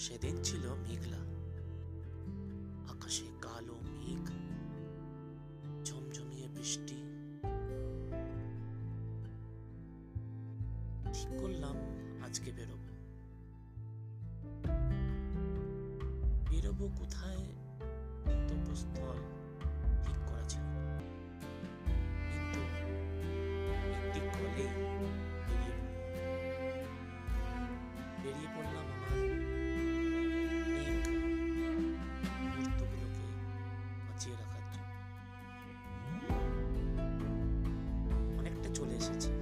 সেদিন ছিল মেঘলা। আকাশে কালো মেঘ, ঝমঝমিয়ে বৃষ্টি। ঠিক করলাম আজকে বেরোব। বেরোবো কোথায়? গন্তব্যস্থল 做练习题。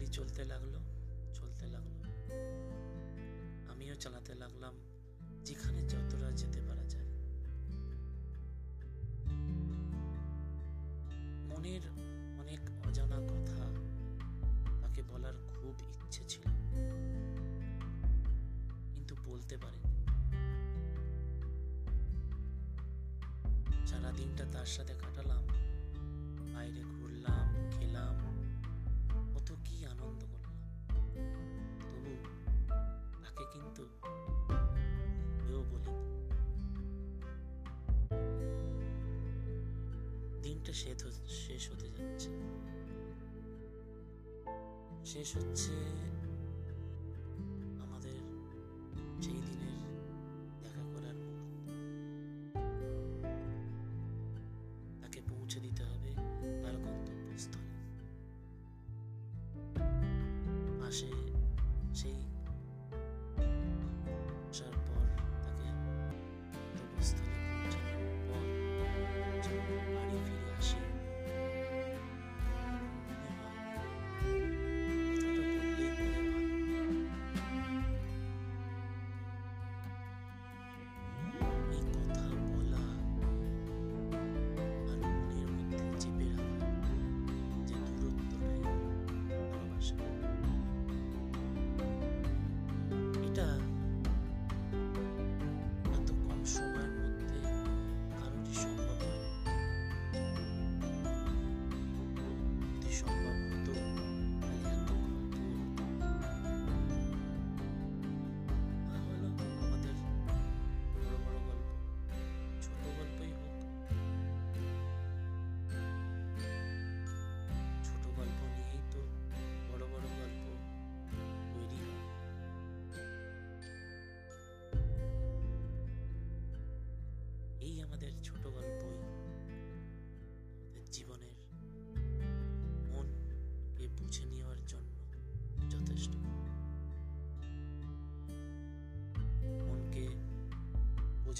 গাড়ি চলতে লাগল চলতে লাগল। আমিও চালাতে লাগলাম, যেখানে যতটা যেতে পারা যায়। মনের অনেক অজানা কথা তাকে বলার খুব ইচ্ছে ছিল, কিন্তু বলতে পারিনি। সারা দিনটা তার সাথে কাটালাম। কিন্তু কেউ বলি, দিনটা শেষ হতে যাচ্ছে। শেষ হচ্ছে আমাদের সেই দিনের দেখা করার তাকে পৌঁছে দিতে হবে তার গন্তব্যস্থলে। পাশে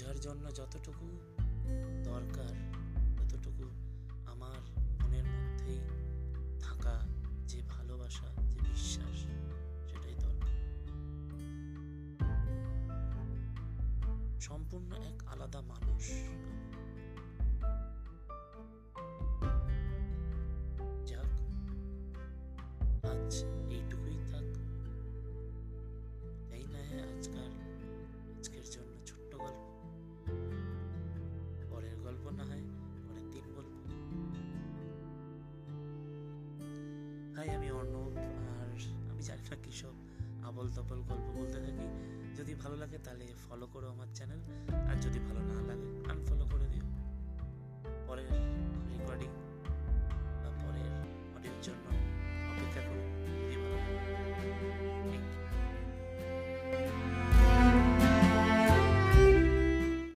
বোঝার জন্য যতটুকু দরকার, ততটুকু আমার মনের মধ্যেই থাকা যে ভালোবাসা, যে বিশ্বাস, সেটাই দরকার। সম্পূর্ণ এক আলাদা মানুষ। যাক, আজ তাই আমি অর্ণব আর আমি জানি না কিসব আবল তবল গল্প বলতে থাকি। যদি ভালো লাগে তাহলে ফলো করো আমার চ্যানেল আর যদি ভালো না লাগে আনফলো করে দিও। পরের রেকর্ডিং বা পরের